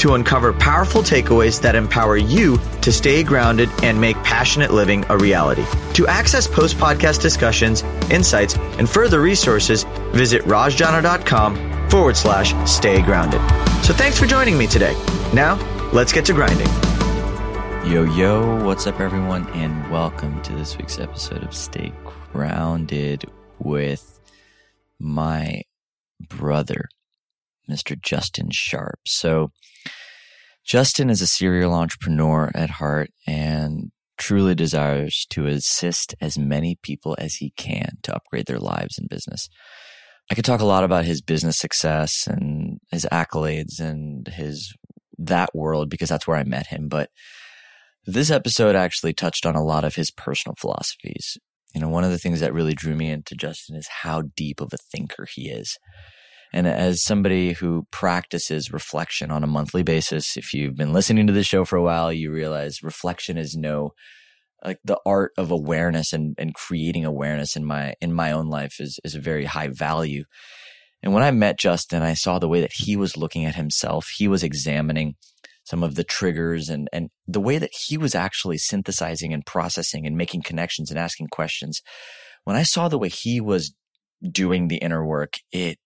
to uncover powerful takeaways that empower you to stay grounded and make passionate living a reality. To access post podcast discussions, insights, and further resources, visit rajjana.com forward slash stay grounded. So thanks for joining me today. Now, let's get to grinding. Yo, yo, what's up, everyone, and welcome to this week's episode of Stay Grounded with my brother, Mr. Justin Sharp. So, Justin is a serial entrepreneur at heart and truly desires to assist as many people as he can to upgrade their lives and business. I could talk a lot about his business success and his accolades and his that world because that's where I met him. But this episode actually touched on a lot of his personal philosophies. You know, one of the things that really drew me into Justin is how deep of a thinker he is. And as somebody who practices reflection on a monthly basis, if you've been listening to the show for a while, you realize reflection is no like the art of awareness and, and creating awareness in my in my own life is is a very high value. And when I met Justin, I saw the way that he was looking at himself. He was examining some of the triggers and and the way that he was actually synthesizing and processing and making connections and asking questions. When I saw the way he was doing the inner work, it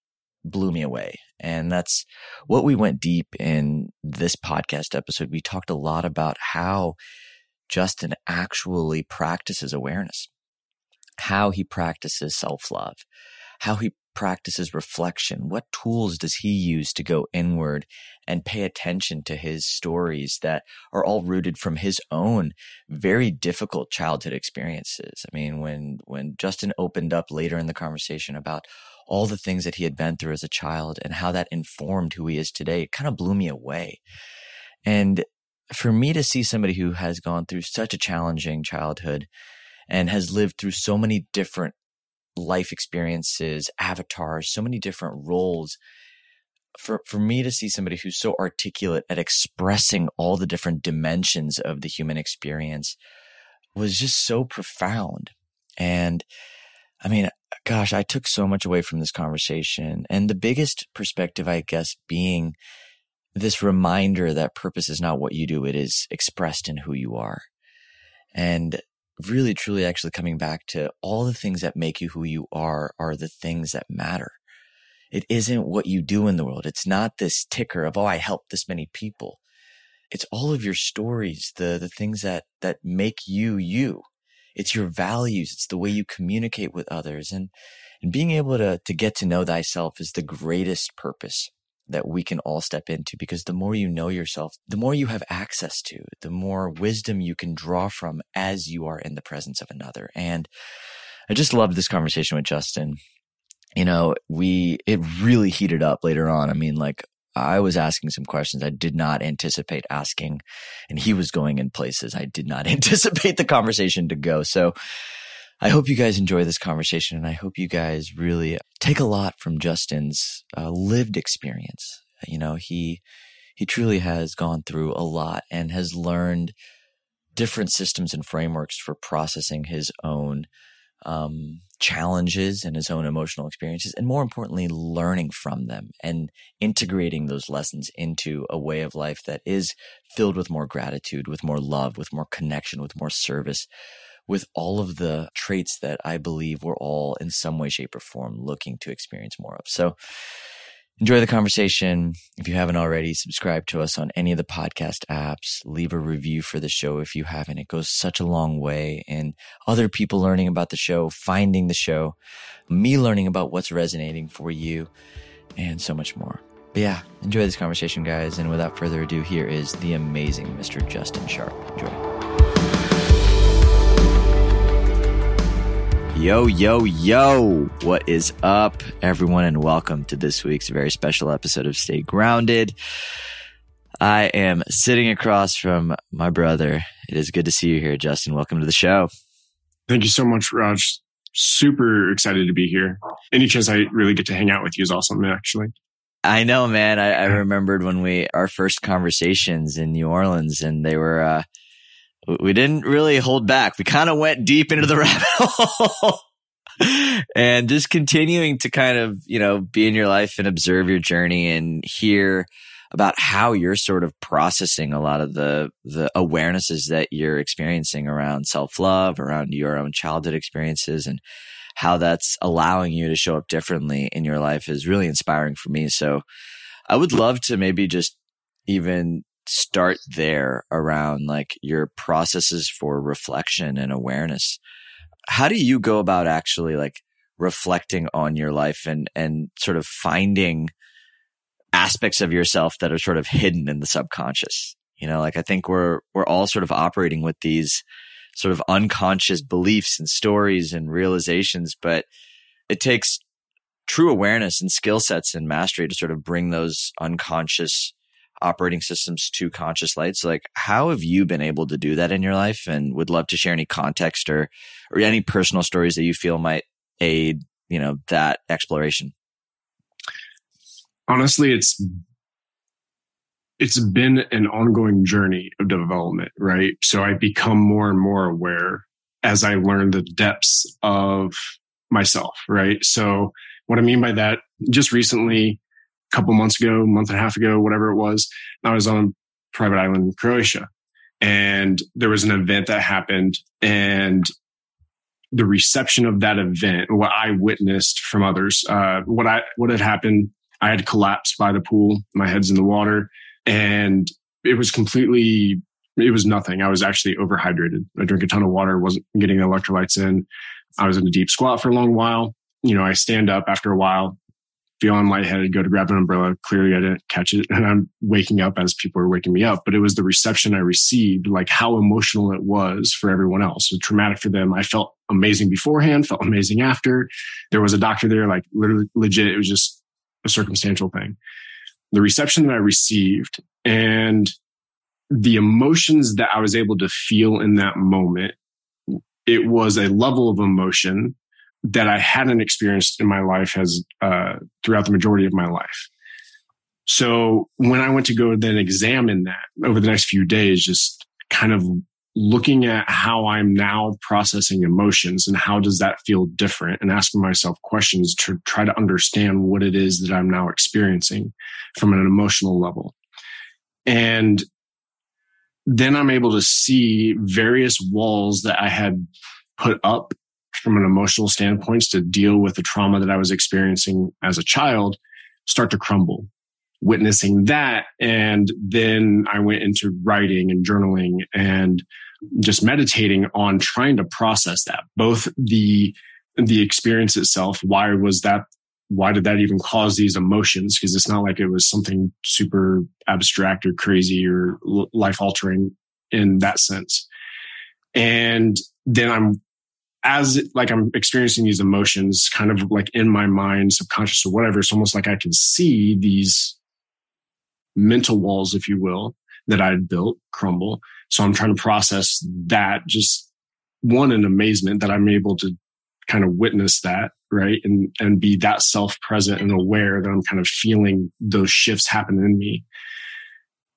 blew me away. And that's what we went deep in this podcast episode. We talked a lot about how Justin actually practices awareness, how he practices self love, how he practices reflection. What tools does he use to go inward and pay attention to his stories that are all rooted from his own very difficult childhood experiences? I mean, when, when Justin opened up later in the conversation about all the things that he had been through as a child and how that informed who he is today, it kind of blew me away. And for me to see somebody who has gone through such a challenging childhood and has lived through so many different life experiences, avatars, so many different roles, for, for me to see somebody who's so articulate at expressing all the different dimensions of the human experience was just so profound. And I mean, gosh, I took so much away from this conversation. And the biggest perspective, I guess, being this reminder that purpose is not what you do, it is expressed in who you are. And really, truly, actually coming back to all the things that make you who you are are the things that matter. It isn't what you do in the world. It's not this ticker of, oh, I helped this many people. It's all of your stories, the, the things that, that make you you. It's your values. It's the way you communicate with others. And, and being able to, to get to know thyself is the greatest purpose that we can all step into because the more you know yourself, the more you have access to, the more wisdom you can draw from as you are in the presence of another. And I just loved this conversation with Justin. You know, we, it really heated up later on. I mean, like, I was asking some questions I did not anticipate asking, and he was going in places I did not anticipate the conversation to go. So I hope you guys enjoy this conversation and I hope you guys really take a lot from Justin's uh, lived experience. You know, he, he truly has gone through a lot and has learned different systems and frameworks for processing his own um, challenges and his own emotional experiences, and more importantly, learning from them and integrating those lessons into a way of life that is filled with more gratitude, with more love, with more connection, with more service, with all of the traits that I believe we're all in some way, shape, or form looking to experience more of. So enjoy the conversation. If you haven't already, subscribe to us on any of the podcast apps. Leave a review for the show if you haven't. It goes such a long way in other people learning about the show, finding the show, me learning about what's resonating for you, and so much more. But yeah, enjoy this conversation, guys. And without further ado, here is the amazing Mr. Justin Sharp. Enjoy. Yo, yo, yo. What is up, everyone, and welcome to this week's very special episode of Stay Grounded. I am sitting across from my brother. It is good to see you here, Justin. Welcome to the show. Thank you so much, Raj. Super excited to be here. Any chance I really get to hang out with you is awesome, actually. I know, man. I, I remembered when we, our first conversations in New Orleans and they were, uh, we didn't really hold back. We kind of went deep into the rabbit hole and just continuing to kind of, you know, be in your life and observe your journey and hear about how you're sort of processing a lot of the the awarenesses that you're experiencing around self-love, around your own childhood experiences and how that's allowing you to show up differently in your life is really inspiring for me. So I would love to maybe just even start there around like your processes for reflection and awareness. How do you go about actually like reflecting on your life and, and sort of finding aspects of yourself that are sort of hidden in the subconscious? You know, like I think we're, we're all sort of operating with these sort of unconscious beliefs and stories and realizations, but it takes true awareness and skill sets and mastery to sort of bring those unconscious operating systems to conscious lights. Like how have you been able to do that in your life and would love to share any context or or any personal stories that you feel might aid, you know, that exploration? Honestly, it's it's been an ongoing journey of development, right? So I become more and more aware as I learn the depths of myself, right? So what I mean by that, just recently, couple months ago, month and a half ago, whatever it was, I was on a private island in Croatia and there was an event that happened and the reception of that event, what I witnessed from others, uh, what I, what had happened, I had collapsed by the pool. My head's in the water and it was completely it was nothing. I was actually overhydrated. I drank a ton of water, wasn't getting the electrolytes in. I was in a deep squat for a long while. You know, I stand up after a while, feeling lightheaded, go to grab an umbrella. Clearly I didn't catch it. And I'm waking up as people are waking me up. But it was the reception I received, like how emotional it was for everyone else. It was traumatic for them. I felt amazing beforehand, felt amazing after. There was a doctor there, like literally legit. It was just a circumstantial thing the reception that I received and the emotions that I was able to feel in that moment, it was a level of emotion that I hadn't experienced in my life as uh, throughout the majority of my life. So when I went to go then examine that over the next few days, just kind of looking at how I'm now processing emotions and how does that feel different and asking myself questions to try to understand what it is that I'm now experiencing from an emotional level. And then I'm able to see various walls that I had put up from an emotional standpoint to deal with the trauma that I was experiencing as a child start to crumble witnessing that. And then I went into writing and journaling and just meditating on trying to process that, both the, the experience itself. Why was that? Why did that even cause these emotions? Because it's not like it was something super abstract or crazy or life altering in that sense. And then I'm as like I'm experiencing these emotions kind of like in my mind, subconscious or whatever. It's almost like I can see these mental walls, if you will, that I had built crumble. So I'm trying to process that just one in amazement that I'm able to kind of witness that, right? And, and be that self present and aware that I'm kind of feeling those shifts happen in me.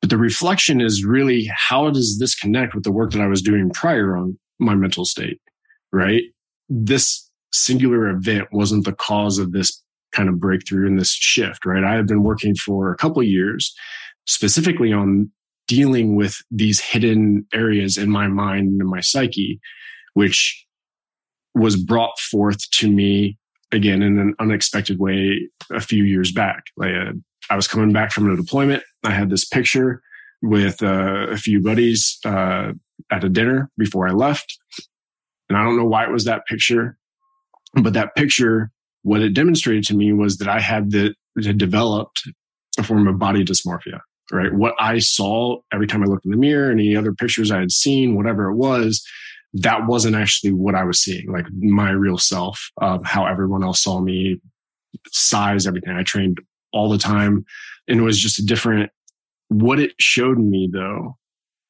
But the reflection is really how does this connect with the work that I was doing prior on my mental state, right? This singular event wasn't the cause of this kind of breakthrough and this shift, right? I have been working for a couple years specifically on dealing with these hidden areas in my mind and in my psyche, which was brought forth to me again in an unexpected way a few years back. Like uh, I was coming back from a deployment. I had this picture with uh, a few buddies uh, at a dinner before I left. And I don't know why it was that picture, but that picture what it demonstrated to me was that I had the, had developed a form of body dysmorphia, right? What I saw every time I looked in the mirror, any other pictures I had seen, whatever it was, that wasn't actually what I was seeing, like my real self of how everyone else saw me, size, everything. I trained all the time and it was just a different, what it showed me though,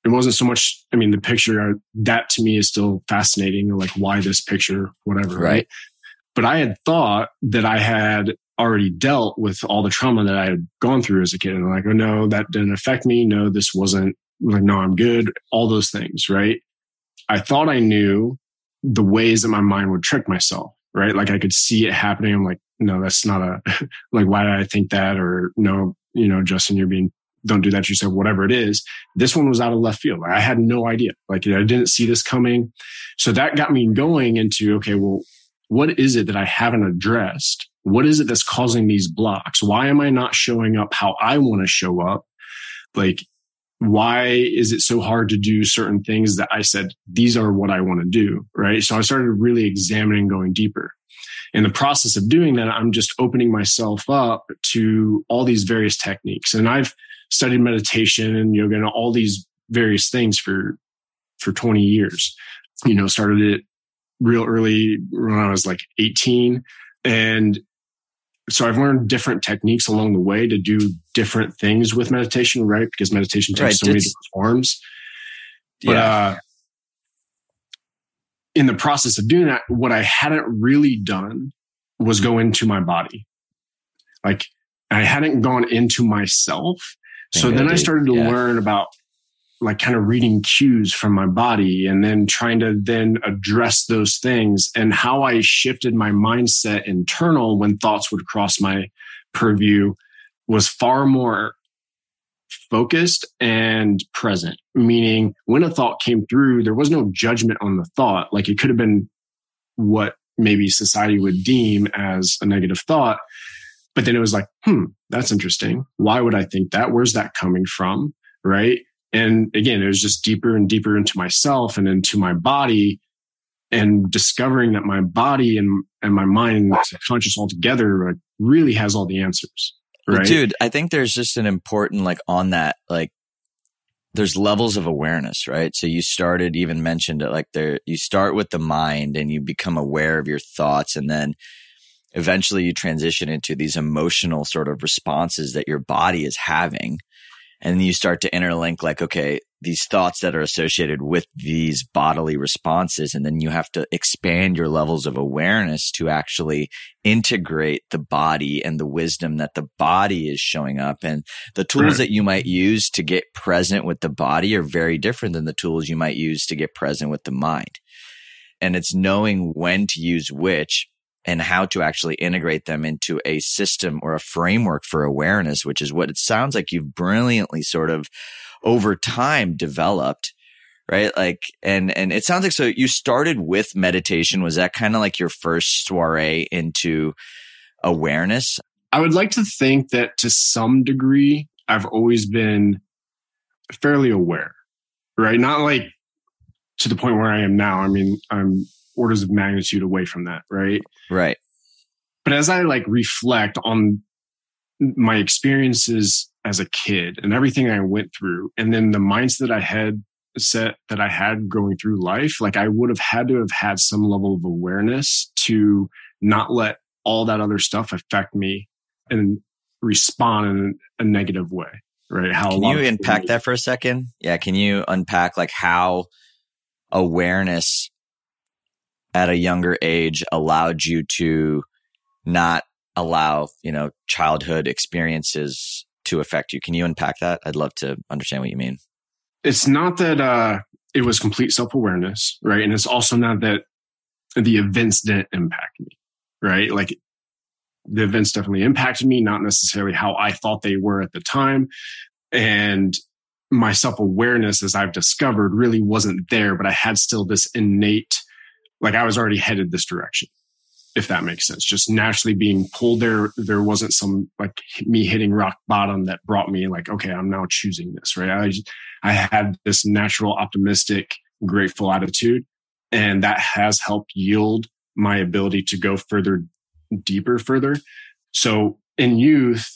it wasn't so much, I mean, the picture, uh, that to me is still fascinating, like why this picture, whatever. Right. right. But I had thought that I had already dealt with all the trauma that I had gone through as a kid. And I'm like, oh no, that didn't affect me. No, this wasn't like, no, I'm good. All those things. Right. I thought I knew the ways that my mind would trick myself. Right. Like I could see it happening. I'm like, no, that's not a, like, why did I think that? Or no, you know, Justin, you're being don't do that yourself, whatever it is. This one was out of left field. I had no idea. Like I didn't see this coming. So that got me going into, okay, well, what is it that I haven't addressed? What is it that's causing these blocks? Why am I not showing up how I want to show up? Like, why is it so hard to do certain things that I said, these are what I want to do? Right. So I started really examining, going deeper. In the process of doing that, I'm just opening myself up to all these various techniques. And I've studied meditation and yoga and all these various things for for 20 years. You know, started it real early when I was like 18 and so I've learned different techniques along the way to do different things with meditation, right? Because meditation takes right. so many different forms. But yeah. uh, in the process of doing that, what I hadn't really done was go into my body. Like I hadn't gone into myself so then I started to yeah. learn about like kind of reading cues from my body and then trying to then address those things and how I shifted my mindset internal when thoughts would cross my purview was far more focused and present. Meaning when a thought came through, there was no judgment on the thought. Like it could have been what maybe society would deem as a negative thought. But then it was like, hmm, that's interesting. Why would I think that? Where's that coming from? Right. And again, it was just deeper and deeper into myself and into my body and discovering that my body and, and my mind and conscious altogether like, really has all the answers. Right. Dude, I think there's just an important, like on that, like there's levels of awareness, right? So you started even mentioned it like there, you start with the mind and you become aware of your thoughts and then eventually you transition into these emotional sort of responses that your body is having. And you start to interlink like, okay, these thoughts that are associated with these bodily responses. And then you have to expand your levels of awareness to actually integrate the body and the wisdom that the body is showing up. And the tools that you might use to get present with the body are very different than the tools you might use to get present with the mind. And it's knowing when to use which and how to actually integrate them into a system or a framework for awareness, which is what it sounds like you've brilliantly sort of over time developed. Right. Like, and, and it sounds like so you started with meditation. Was that kind of like your first soiree into awareness? I would like to think that to some degree, I've always been fairly aware, right? Not like to the point where I am now. I mean, I'm orders of magnitude away from that, right? Right. But as I like reflect on my experiences as a kid and everything I went through, and then the mindset I had set that I had going through life, like I would have had to have had some level of awareness to not let all that other stuff affect me and respond in a negative way. Right. How can you unpack that for a second? Yeah. Can you unpack like how awareness at a younger age allowed you to not allow, you know, childhood experiences to affect you. Can you unpack that? I'd love to understand what you mean. It's not that uh it was complete self-awareness, right? And it's also not that the events didn't impact me, right? Like the events definitely impacted me, not necessarily how I thought they were at the time. And my self awareness, as I've discovered, really wasn't there, but I had still this innate like I was already headed this direction, if that makes sense. Just naturally being pulled there. There wasn't some like me hitting rock bottom that brought me like, okay, I'm now choosing this, right? I, just, I had this natural, optimistic, grateful attitude. And that has helped yield my ability to go further, deeper, further. So in youth,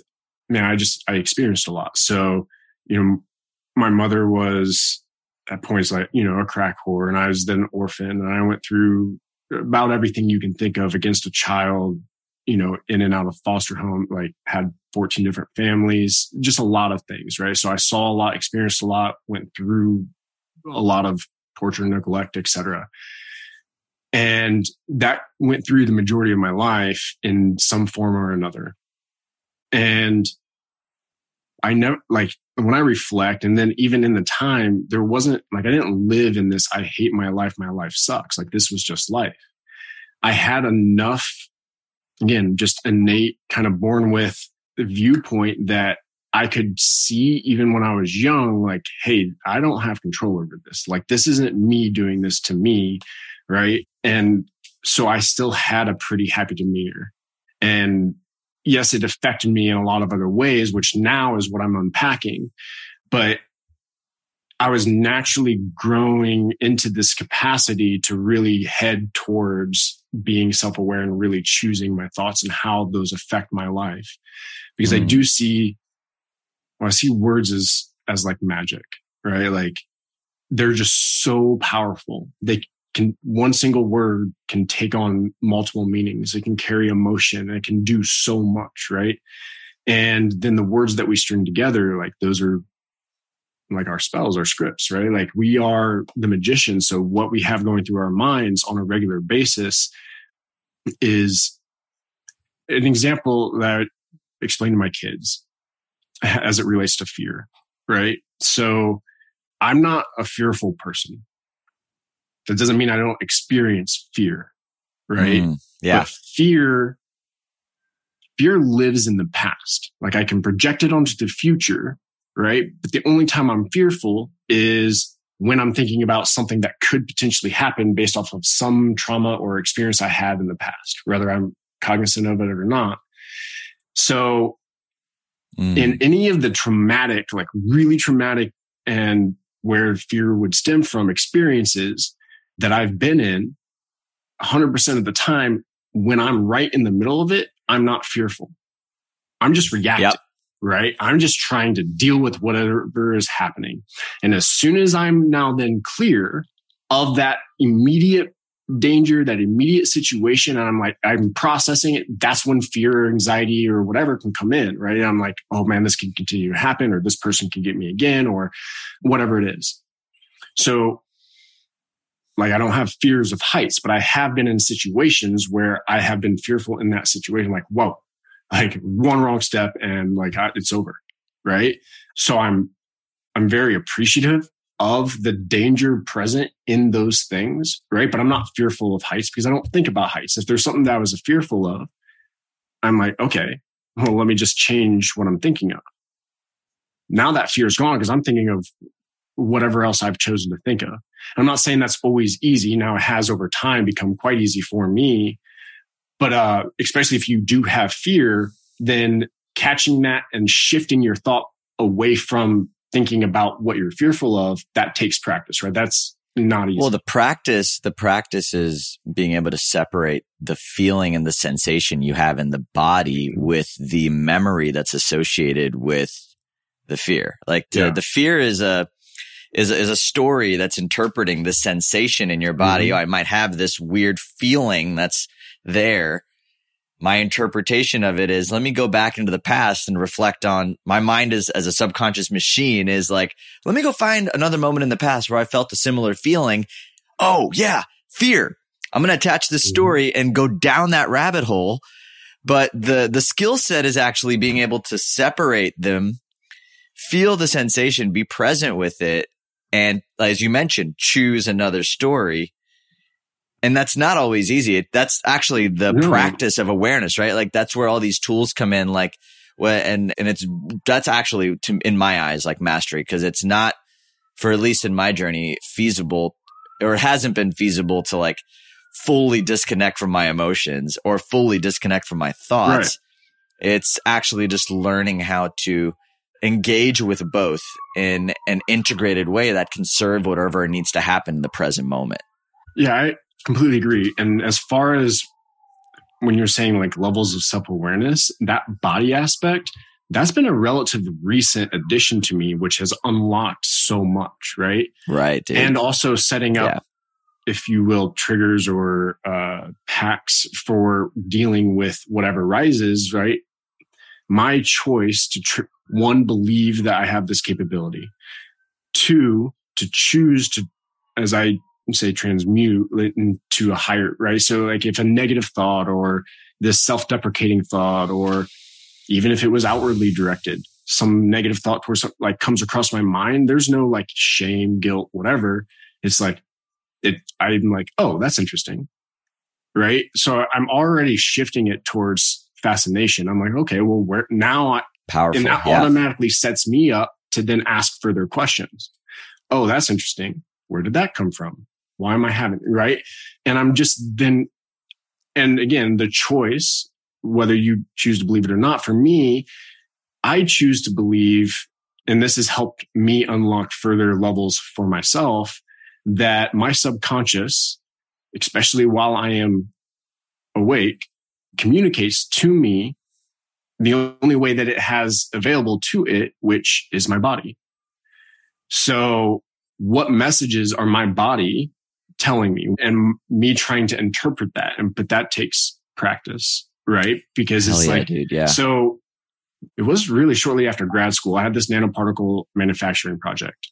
man, I just, I experienced a lot. So, you know, my mother was at points like you know a crack whore and i was then an orphan and i went through about everything you can think of against a child you know in and out of foster home like had 14 different families just a lot of things right so i saw a lot experienced a lot went through a lot of torture, neglect, etc. And that went through the majority of my life in some form or another. And I never like when I reflect, and then even in the time, there wasn't like I didn't live in this. I hate my life. My life sucks. Like this was just life. I had enough, again, just innate kind of born with the viewpoint that I could see even when I was young, like, hey, I don't have control over this. Like, this isn't me doing this to me. Right. And so I still had a pretty happy demeanor. And yes, it affected me in a lot of other ways, which now is what I'm unpacking. But I was naturally growing into this capacity to really head towards being self aware and really choosing my thoughts and how those affect my life. Because mm. I do see, well, I see words as, as like magic, right? Like they're just so powerful. They can one single word can take on multiple meanings. It can carry emotion. It can do so much right? And then the words that we string together like those are like our spells our scripts right? Like we are the magician so what we have going through our minds on a regular basis is an example that I explain to my kids as it relates to fear right? So i'm not a fearful person that doesn't mean I don't experience fear, right? Mm, yeah. But fear, fear lives in the past. Like I can project it onto the future, right? But the only time I'm fearful is when I'm thinking about something that could potentially happen based off of some trauma or experience I had in the past, whether I'm cognizant of it or not. So mm. in any of the traumatic, like really traumatic and where fear would stem from experiences, that I've been in 100% of the time, when I'm right in the middle of it, I'm not fearful. I'm just reacting, yep. right? I'm just trying to deal with whatever is happening. And as soon as I'm now then clear of that immediate danger, that immediate situation, and I'm like, I'm processing it, that's when fear or anxiety or whatever can come in, right? And I'm like, oh man, this can continue to happen, or this person can get me again, or whatever it is. So like I don't have fears of heights, but I have been in situations where I have been fearful in that situation. Like, whoa, like one wrong step and like it's over. Right. So I'm, I'm very appreciative of the danger present in those things. Right. But I'm not fearful of heights because I don't think about heights. If there's something that I was fearful of, I'm like, okay, well, let me just change what I'm thinking of. Now that fear is gone because I'm thinking of whatever else I've chosen to think of. I'm not saying that's always easy. Now it has over time become quite easy for me. But uh, especially if you do have fear, then catching that and shifting your thought away from thinking about what you're fearful of, that takes practice, right? That's not easy. Well, the practice, the practice is being able to separate the feeling and the sensation you have in the body with the memory that's associated with the fear. Like the, yeah. the fear is a, is, is a story that's interpreting the sensation in your body. Mm-hmm. Oh, I might have this weird feeling that's there. My interpretation of it is let me go back into the past and reflect on my mind is as a subconscious machine is like, let me go find another moment in the past where I felt a similar feeling. Oh yeah, fear. I'm going to attach this mm-hmm. story and go down that rabbit hole. But the, the skill set is actually being able to separate them, feel the sensation, be present with it, and as you mentioned, choose another story. And that's not always easy. That's actually the practice of awareness, right? Like that's where all these tools come in. Like, and, and it's, that's actually to, in my eyes, like mastery, because it's not for at least in my journey feasible or hasn't been feasible to like fully disconnect from my emotions or fully disconnect from my thoughts. Right. It's actually just learning how to engage with both in an integrated way that can serve whatever needs to happen in the present moment. Yeah, I completely agree. And as far as when you're saying like levels of self awareness, that body aspect, that's been a relative recent addition to me, which has unlocked so much, right? Right. Dude. And also setting up, yeah. if you will, triggers or uh, packs for dealing with whatever rises, right? My choice to tr- one, believe that I have this capability. Two, to choose to, as I say, transmute into a higher, right? So like if a negative thought or this self-deprecating thought, or even if it was outwardly directed, some negative thought towards like comes across my mind, there's no like shame, guilt, whatever. It's like, it, I'm like, oh, that's interesting. Right. So I'm already shifting it towards fascination. I'm like, okay, well, where now I, powerful. And that yeah. automatically sets me up to then ask further questions. Oh, that's interesting. Where did that come from? Why am I having right? And I'm just then, and again, the choice, whether you choose to believe it or not, for me, I choose to believe, and this has helped me unlock further levels for myself, that my subconscious, especially while I am awake, communicates to me the only way that it has available to it, which is my body. So what messages are my body telling me and me trying to interpret that? And, but that takes practice, right? Because Hell it's yeah, like, dude, yeah. so it was really shortly after grad school. I had this nanoparticle manufacturing project.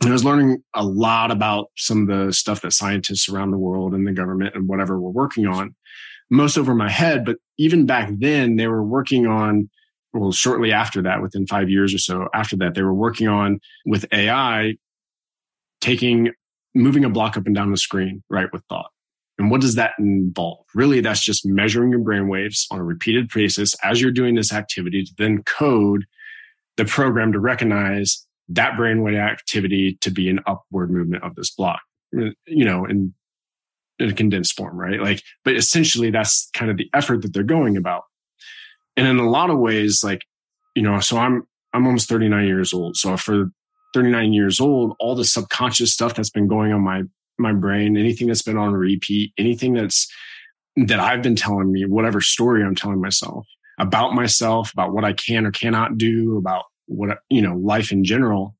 And I was learning a lot about some of the stuff that scientists around the world and the government and whatever were working on most over my head. But even back then, they were working on, well, shortly after that, within five years or so after that, they were working on with AI, taking, moving a block up and down the screen, right, with thought. And what does that involve? Really, that's just measuring your brain waves on a repeated basis as you're doing this activity to then code the program to recognize that brainwave activity to be an upward movement of this block. You know, and in a condensed form, right? Like, but essentially that's kind of the effort that they're going about. And in a lot of ways, like, you know, so I'm, I'm almost 39 years old. So for 39 years old, all the subconscious stuff that's been going on my, my brain, anything that's been on repeat, anything that's, that I've been telling me, whatever story I'm telling myself about myself, about what I can or cannot do, about what, you know, life in general,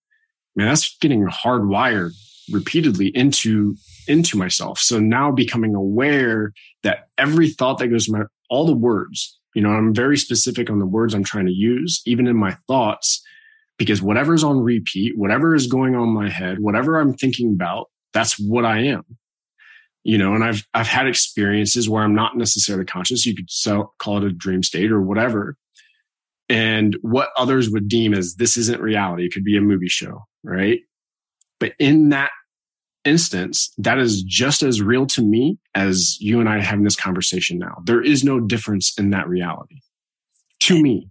man, that's getting hardwired repeatedly into into myself. So now becoming aware that every thought that goes my, all the words, you know, I'm very specific on the words I'm trying to use, even in my thoughts, because whatever's on repeat, whatever is going on my head, whatever I'm thinking about, that's what I am. You know, and I've, I've had experiences where I'm not necessarily conscious. You could so, call it a dream state or whatever. And what others would deem as this isn't reality. It could be a movie show, right? But in that instance, that is just as real to me as you and I having this conversation now. There is no difference in that reality to me,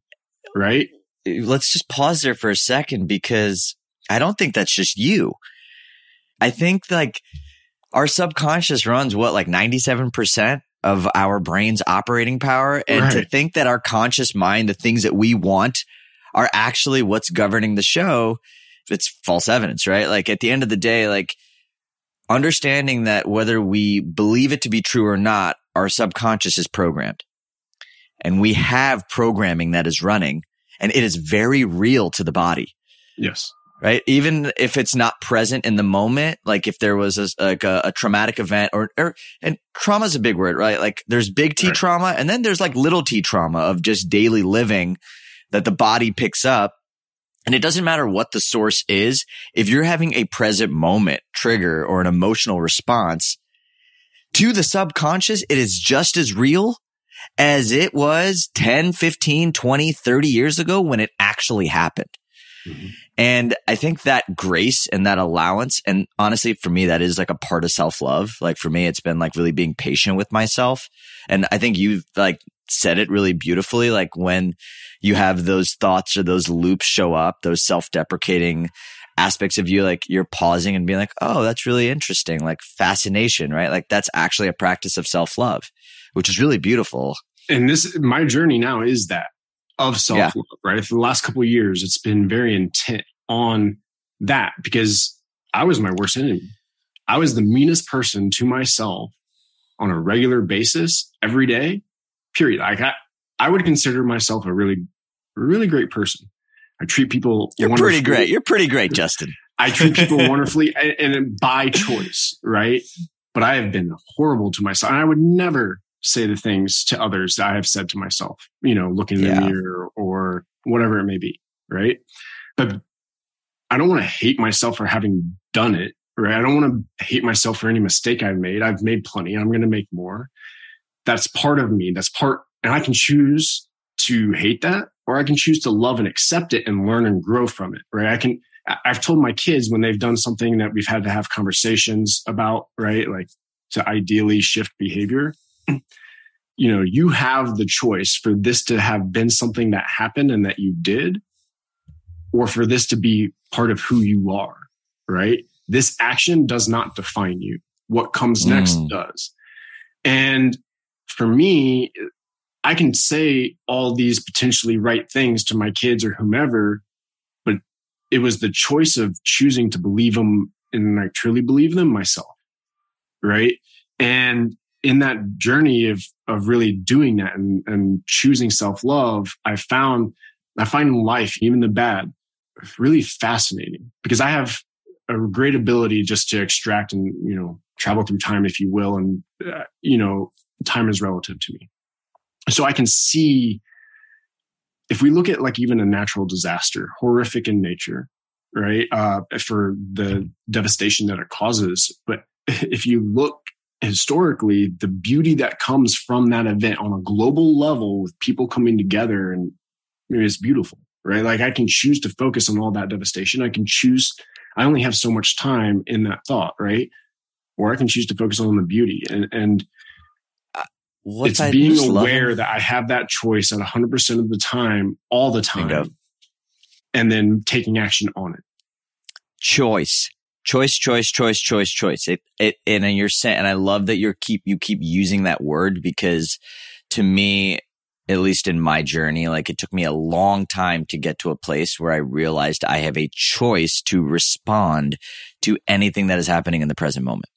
right? Let's just pause there for a second because I don't think that's just you. I think like our subconscious runs what, like 97% of our brain's operating power. And right. to think that our conscious mind, the things that we want are actually what's governing the show, it's false evidence, right? Like at the end of the day, like understanding that whether we believe it to be true or not, our subconscious is programmed. And we have programming that is running and it is very real to the body. Yes. Right. Even if it's not present in the moment, like if there was a, like a, a traumatic event or, or, and trauma is a big word, right? Like there's big T right. trauma and then there's like little T trauma of just daily living that the body picks up and it doesn't matter what the source is. If you're having a present moment trigger or an emotional response to the subconscious, it is just as real as it was 10, 15, 20, 30 years ago when it actually happened. Mm-hmm. And I think that grace and that allowance, and honestly, for me, that is like a part of self love. Like for me, it's been like really being patient with myself. And I think you've like said it really beautifully. Like when you have those thoughts or those loops show up, those self deprecating aspects of you, like you're pausing and being like, Oh, that's really interesting. Like fascination, right? Like that's actually a practice of self love, which is really beautiful. And this, my journey now is that of self love, yeah. right? For the last couple of years, it's been very intent on that because I was my worst enemy. I was the meanest person to myself on a regular basis every day period. I I would consider myself a really, really great person. I treat people. You're pretty great. You're pretty great, Justin. I treat people wonderfully and, and by choice, right? But I have been horrible to myself. And I would never say the things to others that I have said to myself, you know, looking in yeah. the mirror or whatever it may be, right? But I don't want to hate myself for having done it, right? I don't want to hate myself for any mistake I've made. I've made plenty. I'm going to make more. That's part of me. That's part, and I can choose to hate that or I can choose to love and accept it and learn and grow from it, right? I can, I've told my kids when they've done something that we've had to have conversations about, right? Like to ideally shift behavior. you know, you have the choice for this to have been something that happened and that you did, or for this to be part of who you are, right? This action does not define you. What comes next mm. does. And for me, I can say all these potentially right things to my kids or whomever, but it was the choice of choosing to believe them and I truly believe them myself. Right. And in that journey of, of really doing that and, and choosing self love, I found, I find life, even the bad, really fascinating because I have a great ability just to extract and, you know, travel through time, if you will. And, uh, you know, time is relative to me so I can see if we look at like even a natural disaster, horrific in nature, right? Uh, for the devastation that it causes. But if you look historically, the beauty that comes from that event on a global level with people coming together and I mean, it's beautiful, right? Like I can choose to focus on all that devastation. I can choose, I only have so much time in that thought, right? Or I can choose to focus on the beauty. And, and What's it's being aware that I have that choice at 100% of the time, all the time, Bingo. and then taking action on it. Choice, choice, choice, choice, choice, choice. It, it, and you're saying, and I love that you're keep, you keep using that word because to me, at least in my journey, like it took me a long time to get to a place where I realized I have a choice to respond to anything that is happening in the present moment.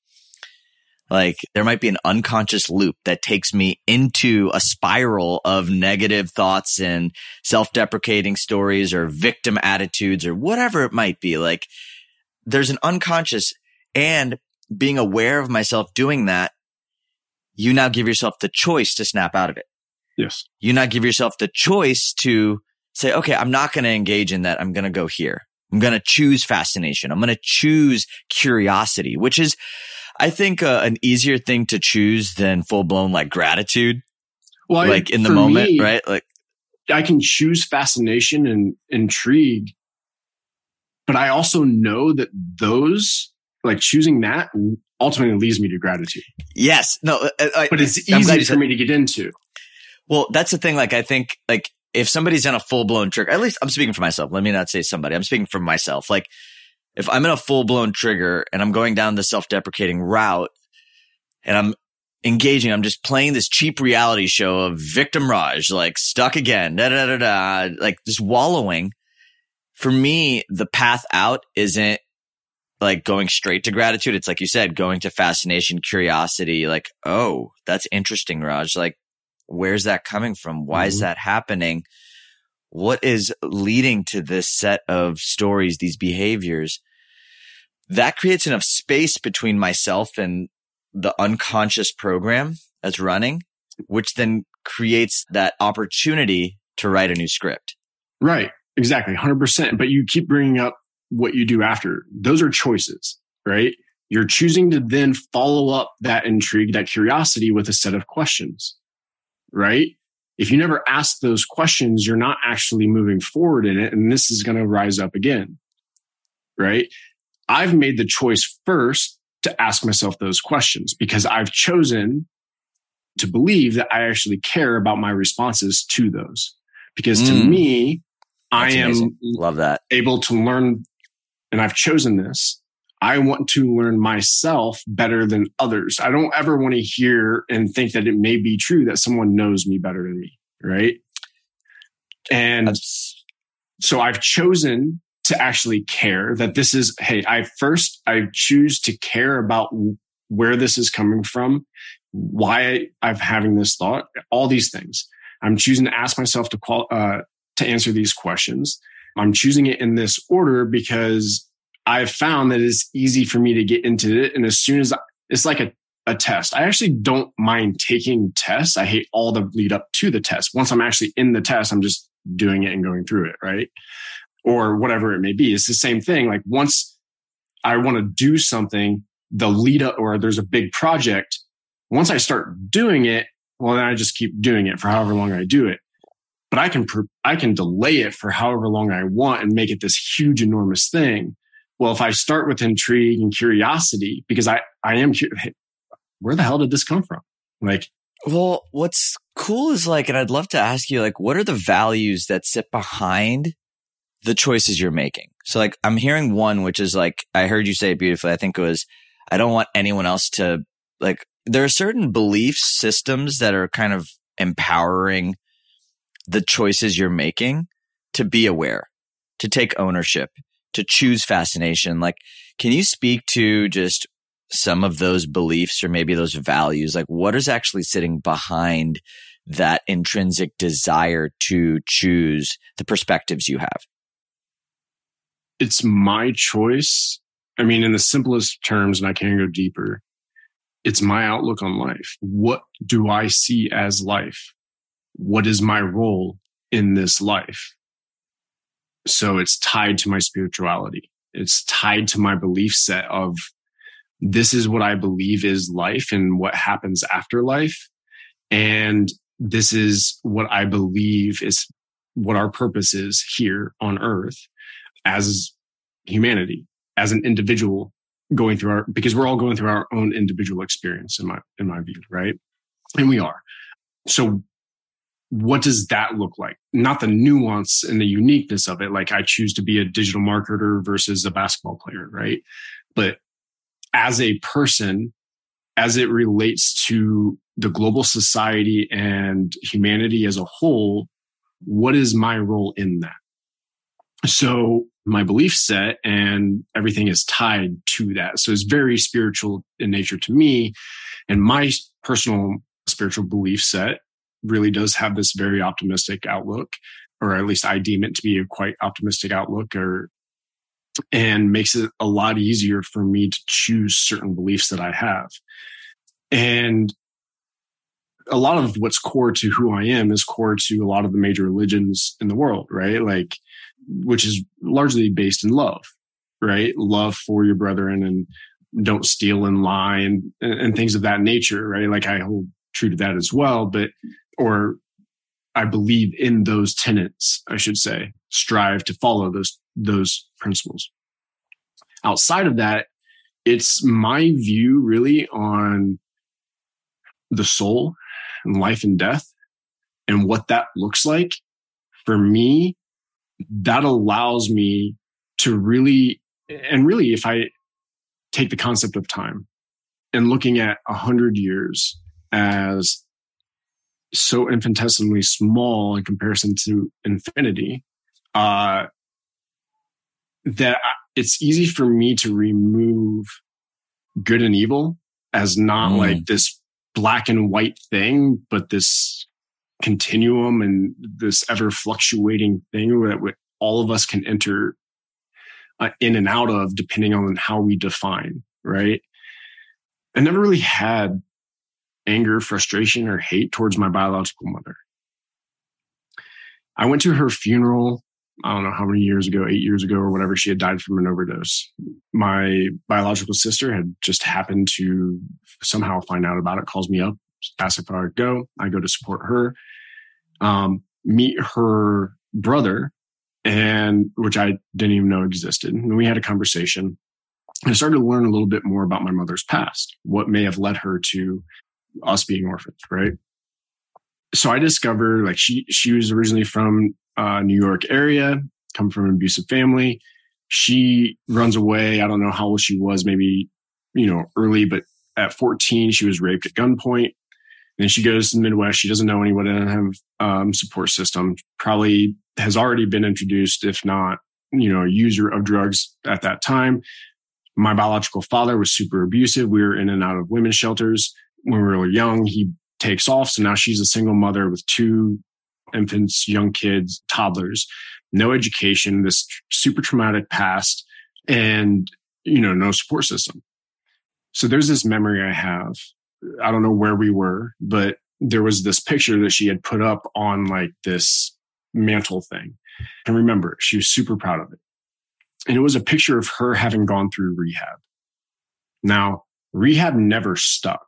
Like there might be an unconscious loop that takes me into a spiral of negative thoughts and self-deprecating stories or victim attitudes or whatever it might be. Like there's an unconscious and being aware of myself doing that, you now give yourself the choice to snap out of it. Yes. You now give yourself the choice to say, okay, I'm not going to engage in that. I'm going to go here. I'm going to choose fascination. I'm going to choose curiosity, which is I think uh, an easier thing to choose than full blown like gratitude. Well, like I, in the moment, me, right? Like I can choose fascination and intrigue, but I also know that those like choosing that ultimately leads me to gratitude. Yes. No, uh, uh, I, but it's easy for me to get into. Well, that's the thing. Like, I think like if somebody's in a full blown trick, at least I'm speaking for myself. Let me not say somebody. I'm speaking for myself. Like if I'm in a full blown trigger and I'm going down the self deprecating route and I'm engaging, I'm just playing this cheap reality show of victim Raj, like stuck again, da da da da, like just wallowing. For me, the path out isn't like going straight to gratitude. It's like you said, going to fascination, curiosity, like, oh, that's interesting, Raj. Like, where's that coming from? Why mm-hmm. is that happening? What is leading to this set of stories, these behaviors? that creates enough space between myself and the unconscious program that's running, which then creates that opportunity to write a new script. Right. Exactly. 100%. But you keep bringing up what you do after. Those are choices, right? You're choosing to then follow up that intrigue, that curiosity with a set of questions, right? If you never ask those questions, you're not actually moving forward in it. And this is going to rise up again, right? I've made the choice first to ask myself those questions because I've chosen to believe that I actually care about my responses to those. Because to mm. me, That's I am amazing. love that able to learn, and I've chosen this. I want to learn myself better than others. I don't ever want to hear and think that it may be true that someone knows me better than me. Right. And That's... so I've chosen to actually care that this is, hey, I first, I choose to care about where this is coming from, why I'm having this thought, all these things. I'm choosing to ask myself to qual, uh, to answer these questions. I'm choosing it in this order because I've found that it's easy for me to get into it. And as soon as I, it's like a, a test, I actually don't mind taking tests. I hate all the lead up to the test. Once I'm actually in the test, I'm just doing it and going through it. Right. or whatever it may be. It's the same thing. Like once I want to do something, the lead up or there's a big project. Once I start doing it, well, then I just keep doing it for however long I do it. But I can, I can delay it for however long I want and make it this huge, enormous thing. Well, if I start with intrigue and curiosity, because I, I am, where the hell did this come from? Like, well, what's cool is like, and I'd love to ask you, like, what are the values that sit behind the choices you're making? So, like, I'm hearing one, which is like, I heard you say it beautifully. I think it was, I don't want anyone else to, like, there are certain belief systems that are kind of empowering the choices you're making to be aware, to take ownership, to choose fascination. Like, can you speak to just some of those beliefs or maybe those values? Like what is actually sitting behind that intrinsic desire to choose the perspectives you have? It's my choice. I mean, in the simplest terms, and I can go deeper, it's my outlook on life. What do I see as life? What is my role in this life? So it's tied to my spirituality. It's tied to my belief set of this is what I believe is life and what happens after life. And this is what I believe is what our purpose is here on earth as humanity, as an individual going through our, because we're all going through our own individual experience in my, in my view, right? And we are. So what does that look like? Not the nuance and the uniqueness of it. Like I choose to be a digital marketer versus a basketball player, right? But as a person, as it relates to the global society and humanity as a whole, what is my role in that? So my belief set and everything is tied to that. So it's very spiritual in nature to me. And my personal spiritual belief set really does have this very optimistic outlook, or at least I deem it to be a quite optimistic outlook or and makes it a lot easier for me to choose certain beliefs that I have. And a lot of what's core to who I am is core to a lot of the major religions in the world, right? Like, which is largely based in love, right? Love for your brethren and don't steal and lie and, and things of that nature, right? Like I hold true to that as well, but, or I believe in those tenets, I should say, strive to follow those, those principles. Outside of that, it's my view really on the soul and life and death and what that looks like. For me, that allows me to really, and really, if I take the concept of time and looking at a hundred years as so infinitesimally small in comparison to infinity uh, that it's easy for me to remove good and evil as not mm. like this black and white thing, but this continuum and this ever fluctuating thing that all of us can enter uh, in and out of depending on how we define, right? I never really had anger, frustration, or hate towards my biological mother. I went to her funeral, I don't know how many years ago, eight years ago or whatever. She had died from an overdose. My biological sister had just happened to somehow find out about it, calls me up, asks if I would go. I go to support her, um, meet her brother, and which I didn't even know existed. And we had a conversation. I started to learn a little bit more about my mother's past, what may have led her to us being orphans, right? So I discovered like she she was originally from uh, New York area, come from an abusive family. She runs away. I don't know how old she was, maybe you know early, but at 14 she was raped at gunpoint. Then she goes to the Midwest. She doesn't know anyone, doesn't have um, support system. Probably has already been introduced, if not, you know, user of drugs at that time. My biological father was super abusive. We were in and out of women's shelters when we were young, he takes off. So now she's a single mother with two infants, young kids, toddlers, no education, this super traumatic past, and, you know, no support system. So there's this memory I have. I don't know where we were, but there was this picture that she had put up on like this mantle thing. And remember, she was super proud of it. And it was a picture of her having gone through rehab. Now, rehab never stuck.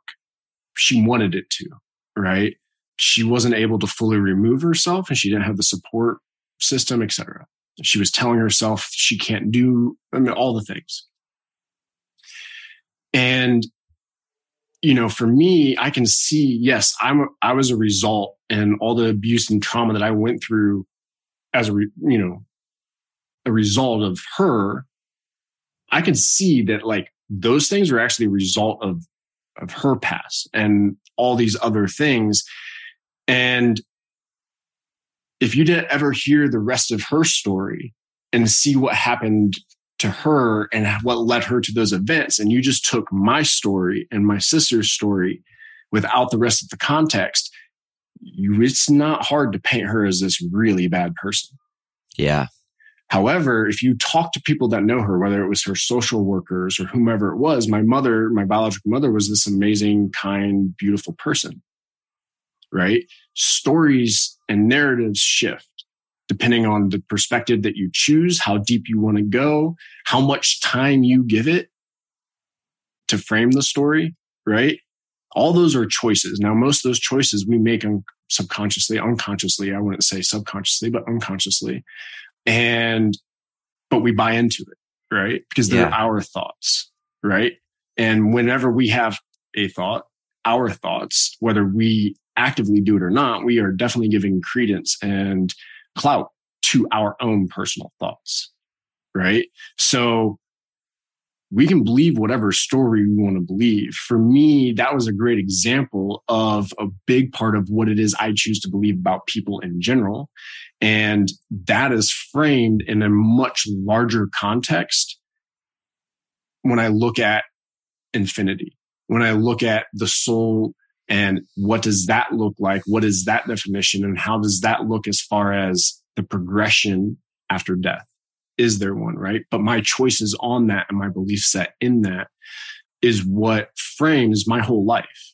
She wanted it to, right? She wasn't able to fully remove herself and she didn't have the support system, etc. She was telling herself she can't do I mean, all the things. And you know, for me, I can see, yes, I'm, I was a result and all the abuse and trauma that I went through as a, re, you know, a result of her. I can see that like those things are actually a result of, of her past and all these other things. And if you didn't ever hear the rest of her story and see what happened to her and what led her to those events. And you just took my story and my sister's story without the rest of the context. You, it's not hard to paint her as this really bad person. Yeah. However, if you talk to people that know her, whether it was her social workers or whomever it was, my mother, my biological mother was this amazing, kind, beautiful person. Right? Stories and narratives shift depending on the perspective that you choose, how deep you want to go, how much time you give it to frame the story, right? All those are choices. Now, most of those choices we make un- subconsciously, unconsciously. I wouldn't say subconsciously, but unconsciously. And, but we buy into it, right? Because they're yeah. our thoughts, right? And whenever we have a thought, our thoughts, whether we actively do it or not, we are definitely giving credence and clout to our own personal thoughts. Right. So we can believe whatever story we want to believe. For me, that was a great example of a big part of what it is I choose to believe about people in general. And that is framed in a much larger context when I look at infinity, when I look at the soul and what does that look like? What is that definition? And how does that look as far as the progression after death? Is there one, right? But my choices on that and my belief set in that is what frames my whole life,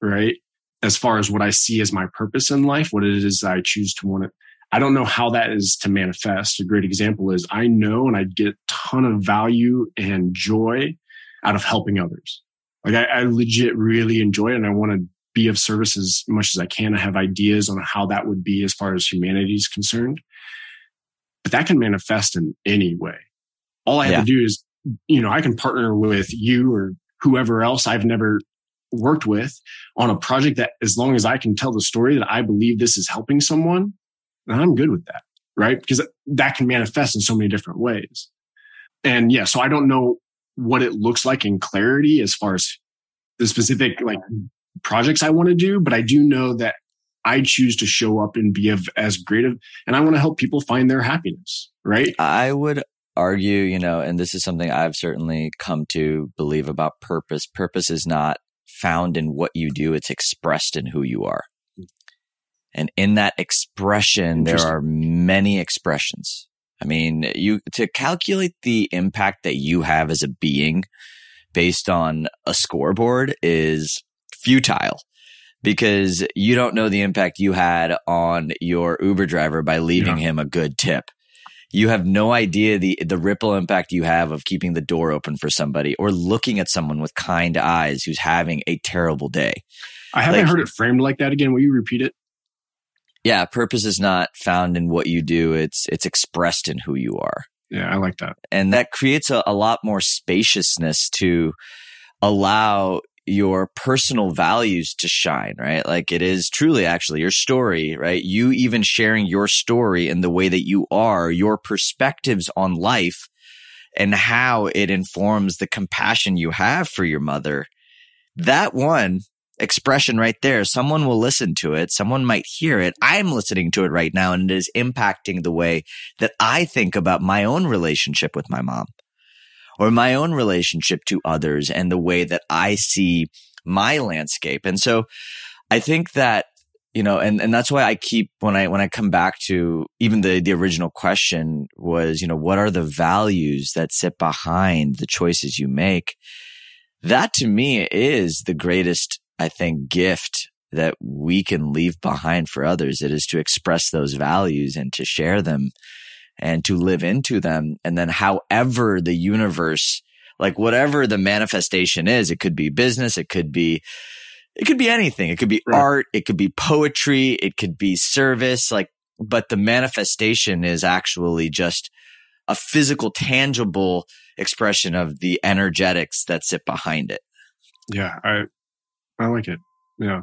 right? As far as what I see as my purpose in life, what it is I choose to want it. I don't know how that is to manifest. A great example is I know and I get a ton of value and joy out of helping others. Like I, I legit really enjoy it and I want to be of service as much as I can. I have ideas on how that would be as far as humanity is concerned. But that can manifest in any way. All I have yeah. to do is, you know, I can partner with you or whoever else I've never worked with on a project that as long as I can tell the story that I believe this is helping someone, I'm good with that. Right. Because that can manifest in so many different ways. And yeah, so I don't know what it looks like in clarity as far as the specific like projects I want to do, but I do know that I choose to show up and be of as great of, and I want to help people find their happiness, right? I would argue, you know, and this is something I've certainly come to believe about purpose. Purpose is not found in what you do, it's expressed in who you are. And in that expression, there are many expressions. I mean, you to calculate the impact that you have as a being based on a scoreboard is futile because you don't know the impact you had on your Uber driver by leaving yeah. him a good tip. You have no idea the the ripple impact you have of keeping the door open for somebody or looking at someone with kind eyes who's having a terrible day. I haven't like, heard it framed like that again. Will you repeat it? yeah, purpose is not found in what you do. It's, it's expressed in who you are. Yeah, I like that. And that creates a, a lot more spaciousness to allow your personal values to shine, right? Like it is truly actually your story, right? You even sharing your story and the way that you are, your perspectives on life and how it informs the compassion you have for your mother. That one expression right there. Someone will listen to it. Someone might hear it. I'm listening to it right now and it is impacting the way that I think about my own relationship with my mom or my own relationship to others and the way that I see my landscape. And so I think that you know, and, and that's why I keep when I when I come back to even the the original question was, you know, what are the values that sit behind the choices you make? That to me is the greatest I think, gift that we can leave behind for others. It is to express those values and to share them and to live into them. And then however the universe, like whatever the manifestation is, it could be business, it could be, it could be anything. It could be right. art. It could be poetry. It could be service. Like, but the manifestation is actually just a physical, tangible expression of the energetics that sit behind it. Yeah. I, I like it. Yeah.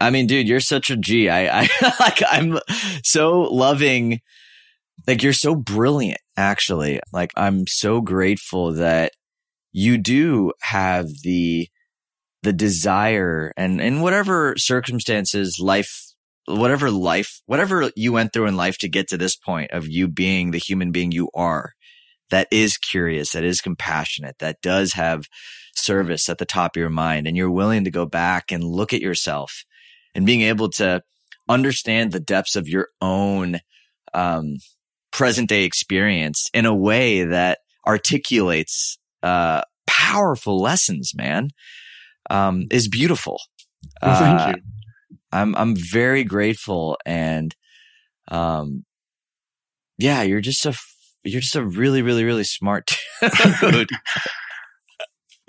I mean, dude, you're such a G. I, I like, I'm so loving like you're so brilliant, actually. Like I'm so grateful that you do have the, the desire and in whatever circumstances life, whatever life, whatever you went through in life to get to this point of you being the human being you are, that is curious, that is compassionate, that does have service at the top of your mind. And you're willing to go back and look at yourself and being able to understand the depths of your own, um, present day experience in a way that articulates uh, powerful lessons, man, um, is beautiful. Well, thank uh, you. I'm I'm very grateful, and um, yeah, you're just a you're just a really really really smart dude.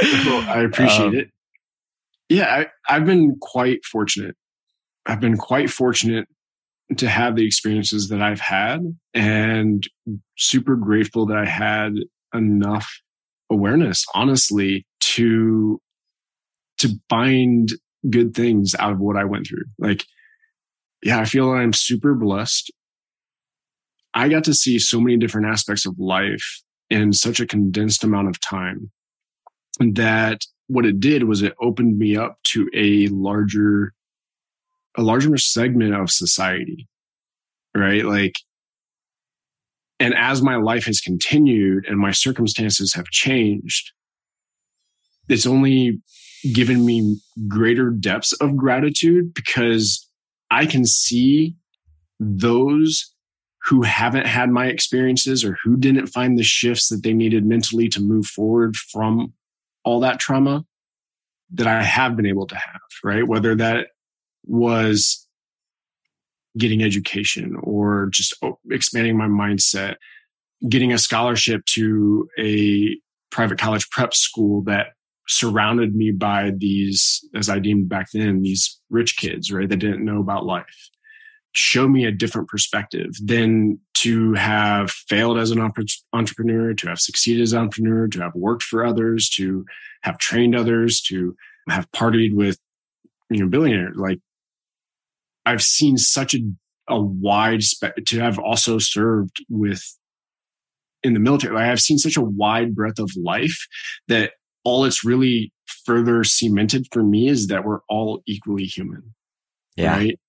well, I appreciate um, it. Yeah, I, I've been quite fortunate. I've been quite fortunate to have the experiences that I've had and super grateful that I had enough awareness, honestly, to, to find good things out of what I went through. Like, yeah, I feel I'm super blessed. I got to see so many different aspects of life in such a condensed amount of time that what it did was it opened me up to a larger a larger segment of society, right? Like, and as my life has continued and my circumstances have changed, it's only given me greater depths of gratitude because I can see those who haven't had my experiences or who didn't find the shifts that they needed mentally to move forward from all that trauma that I have been able to have, right? Whether that was getting education or just expanding my mindset, getting a scholarship to a private college prep school that surrounded me by these, as I deemed back then, these rich kids, right? That didn't know about life. Show me a different perspective than to have failed as an entrepreneur, to have succeeded as an entrepreneur, to have worked for others, to have trained others, to have partied with, you know, billionaires. Like I've seen such a, a wide spectrum to have also served with in the military. I have seen such a wide breadth of life that all it's really further cemented for me is that we're all equally human. Yeah. Right.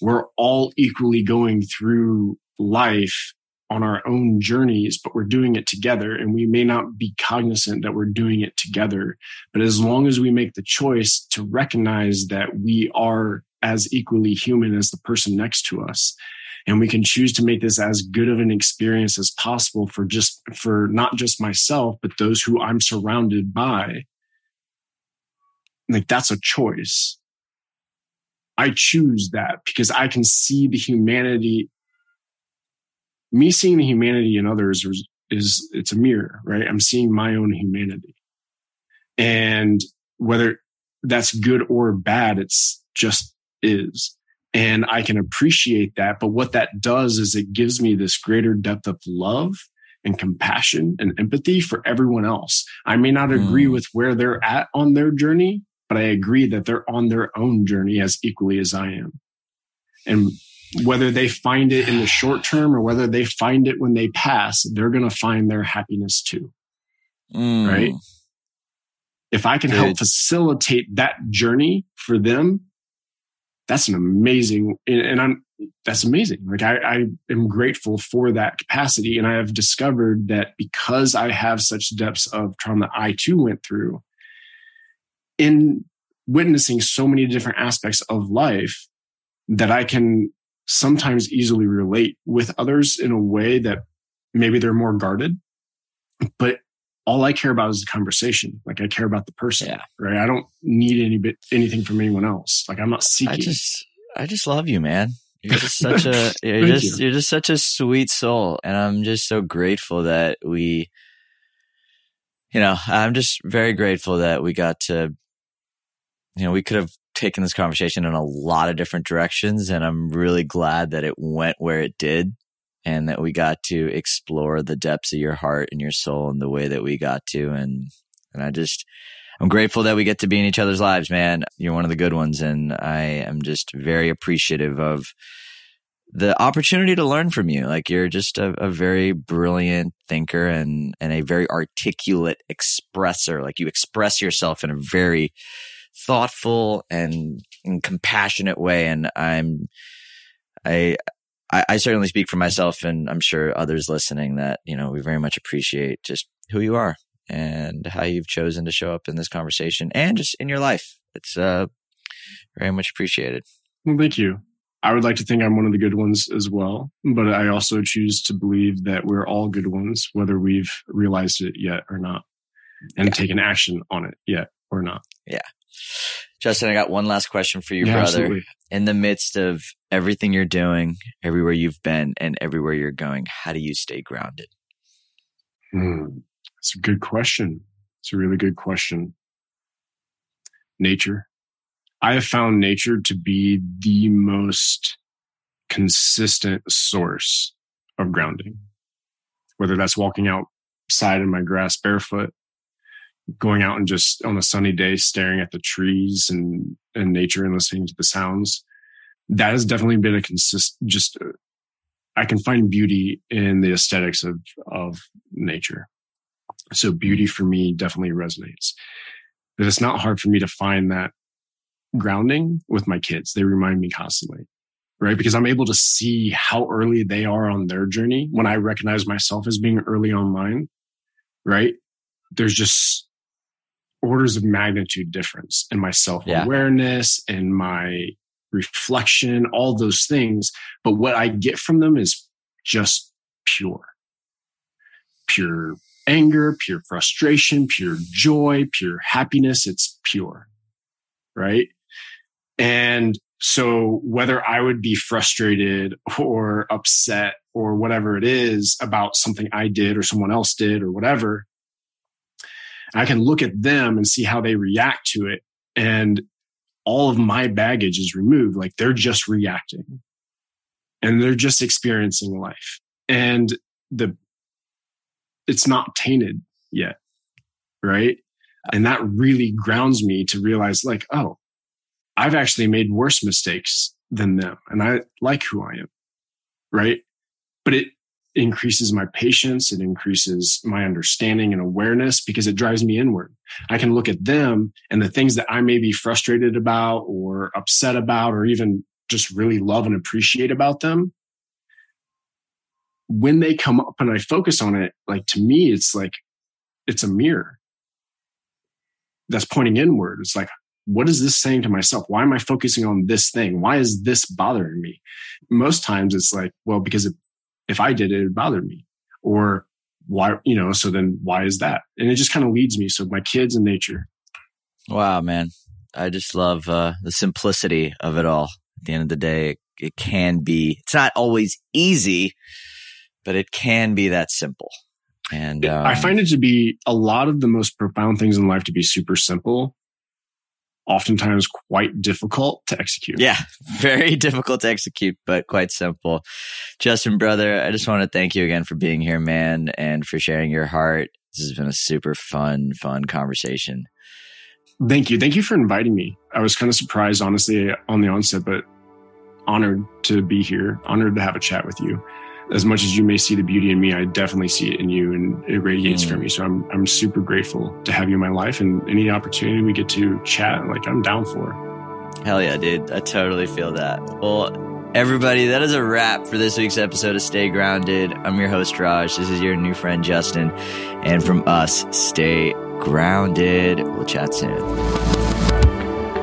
We're all equally going through life on our own journeys, but we're doing it together and we may not be cognizant that we're doing it together. But as long as we make the choice to recognize that we are as equally human as the person next to us. And we can choose to make this as good of an experience as possible for just for not just myself but those who i'm surrounded by. Like that's a choice. I choose that because i can see the humanity. Me seeing the humanity in others is, is it's a mirror right? I'm seeing my own humanity. And whether that's good or bad it's just is. And I can appreciate that. But what that does is it gives me this greater depth of love and compassion and empathy for everyone else. I may not agree mm. with where they're at on their journey, but I agree that they're on their own journey as equally as I am. And whether they find it in the short term or whether they find it when they pass, they're going to find their happiness too. Mm. Right. If I can Good. help facilitate that journey for them, that's an amazing, and I'm, that's amazing. Like I, I am grateful for that capacity. And I have discovered that because I have such depths of trauma I too went through in witnessing so many different aspects of life that I can sometimes easily relate with others in a way that maybe they're more guarded, but all I care about is the conversation. Like I care about the person, Yeah. right? I don't need any bit anything from anyone else. Like I'm not seeking. I just, I just love you, man. You're just such a, you're just, you. you. are just such a sweet soul, and I'm just so grateful that we, you know, I'm just very grateful that we got to, you know, we could have taken this conversation in a lot of different directions, and I'm really glad that it went where it did, and that we got to explore the depths of your heart and your soul in the way that we got to, and and I just. I'm grateful that we get to be in each other's lives, man. You're one of the good ones, and I am just very appreciative of the opportunity to learn from you. Like you're just a, a very brilliant thinker and and a very articulate expresser. Like you express yourself in a very thoughtful and, and compassionate way. And I'm I I, I certainly speak for myself, and I'm sure others listening that you know we very much appreciate just who you are and how you've chosen to show up in this conversation and just in your life. It's uh very much appreciated. Well, thank you. I would like to think I'm one of the good ones as well, but I also choose to believe that we're all good ones, whether we've realized it yet or not, and Yeah. taken action on it yet or not. Justin, I got one last question for you, Yeah, brother. absolutely. In the midst of everything you're doing, everywhere you've been, and everywhere you're going, how do you stay grounded? Hmm. It's a good question. It's a really good question. Nature. I have found nature to be the most consistent source of grounding, whether that's walking outside in my grass barefoot, going out and just on a sunny day staring at the trees and, and nature and listening to the sounds. That has definitely been a consist, just, uh, I can find beauty in the aesthetics of, of nature. So beauty for me definitely resonates. But it's not hard for me to find that grounding with my kids. They remind me constantly, right? Because I'm able to see how early they are on their journey when I recognize myself as being early on mine, right? There's just orders of magnitude difference in my self awareness and my reflection, all those things. But what I get from them is just pure, pure anger, pure frustration, pure joy, pure happiness. It's pure. Right. And so whether I would be frustrated or upset or whatever it is about something I did or someone else did or whatever, I can look at them and see how they react to it. And all of my baggage is removed. Like they're just reacting and they're just experiencing life. And the it's not tainted yet. Right. And that really grounds me to realize, like, oh, I've actually made worse mistakes than them. And I like who I am. Right. But it increases my patience. It increases my understanding and awareness because it drives me inward. I can look at them and the things that I may be frustrated about or upset about, or even just really love and appreciate about them when they come up and I focus on it, like to me, it's like, it's a mirror that's pointing inward. It's like, what is this saying to myself? Why am I focusing on this thing? Why is this bothering me? Most times it's like, well, because if, if I did it, it bothered me. Or why, you know, so then why is that? And it just kind of leads me. So my kids and nature. Wow, man. I just love uh, the simplicity of it all. At the end of the day, it, it can be, it's not always easy, but it can be that simple. And um, I find it to be a lot of the most profound things in life to be super simple, oftentimes quite difficult to execute. Yeah, very difficult to execute, but quite simple. Justin, brother, I just want to thank you again for being here, man, and for sharing your heart. This has been a super fun, fun conversation. Thank you. Thank you for inviting me. I was kind of surprised, honestly, on the onset, but honored to be here, honored to have a chat with you. As much as you may see the beauty in me, I definitely see it in you and it radiates Mm. from you. So I'm, I'm super grateful to have you in my life and any opportunity we get to chat, like I'm down for. Hell yeah, dude. I totally feel that. Well, everybody, that is a wrap for this week's episode of Stay Grounded. I'm your host, Raj. This is your new friend, Justin. And from us, stay grounded. We'll chat soon.